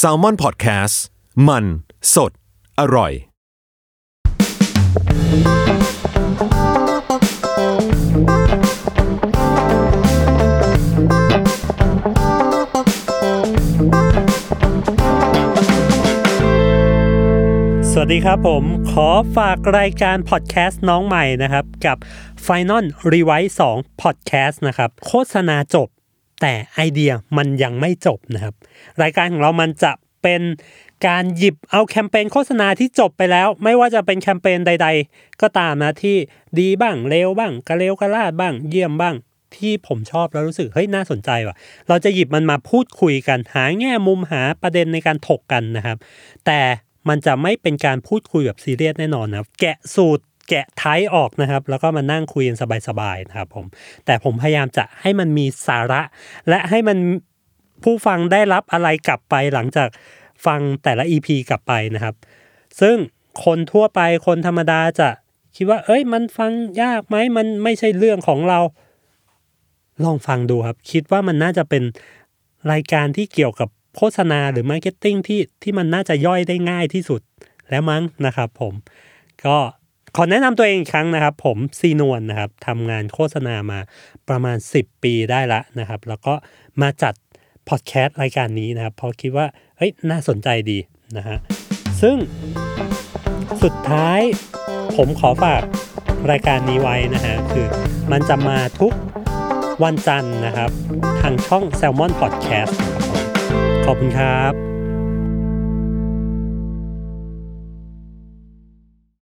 s a l ม o n PODCAST มัน สด อร่อย สวัสดีครับผมขอฝากรายการพอดแคสต์น้องใหม่นะครับ กับ Final Rewise 2 Podcast นะครับ โฆษณาจบ แต่ไอเดียมันยังไม่จบนะครับ รายการของเรามันจะเป็นการหยิบเอาแคมเปญโฆษณาที่จบไปแล้ว ไม่ว่าจะเป็นแคมเปญใด ๆ ก็ตามนะที่ดีบ้างเลวบ้างกระเลวกระลาดบ้าง เยี่ยมบ้างที่ผมชอบแล้วรู้สึกเฮ้ยน่าสนใจว่ะ เราจะหยิบมันมาพูดคุยกัน หาแง่มุมหาประเด็นในการถกกันนะครับ แต่มันจะไม่เป็นการพูดคุยแบบซีเรียสแน่นอนนะแกะสูตร แกะไทยออกนะครับ แล้วก็มานั่งคุยกันสบายๆนะครับผมแต่ผมพยายามจะให้มันมีสาระ และให้มันผู้ฟังได้รับอะไรกลับไปหลังจากฟังแต่ละ EP กลับไปนะครับ ซึ่งคนทั่วไปคนธรรมดาจะคิดว่า เอ้ย มันฟังยากไหมมันไม่ใช่เรื่องของเรา ลองฟังดูครับ คิดว่ามันน่าจะเป็นรายการที่เกี่ยวกับโฆษณาหรือ marketing ที่ที่มันน่าจะย่อยได้ง่ายที่สุดแล้วมั้งนะครับผม ก็ ขอแนะนำตัวเองอีกครั้งนะครับ ผมซีนวลนะครับทำงานโฆษณามาประมาณ 10 ปีได้ละนะครับ แล้วก็มาจัดพอดแคสต์รายการนี้นะครับเพราะคิดว่าเฮ้ยน่าสนใจดีนะฮะซึ่งสุดท้ายผมขอฝากรายการนี้ไว้นะฮะคือมันจะมาทุกวันจันทร์นะครับ ทางช่อง Salmon Podcast นะครับผมขอบคุณครับ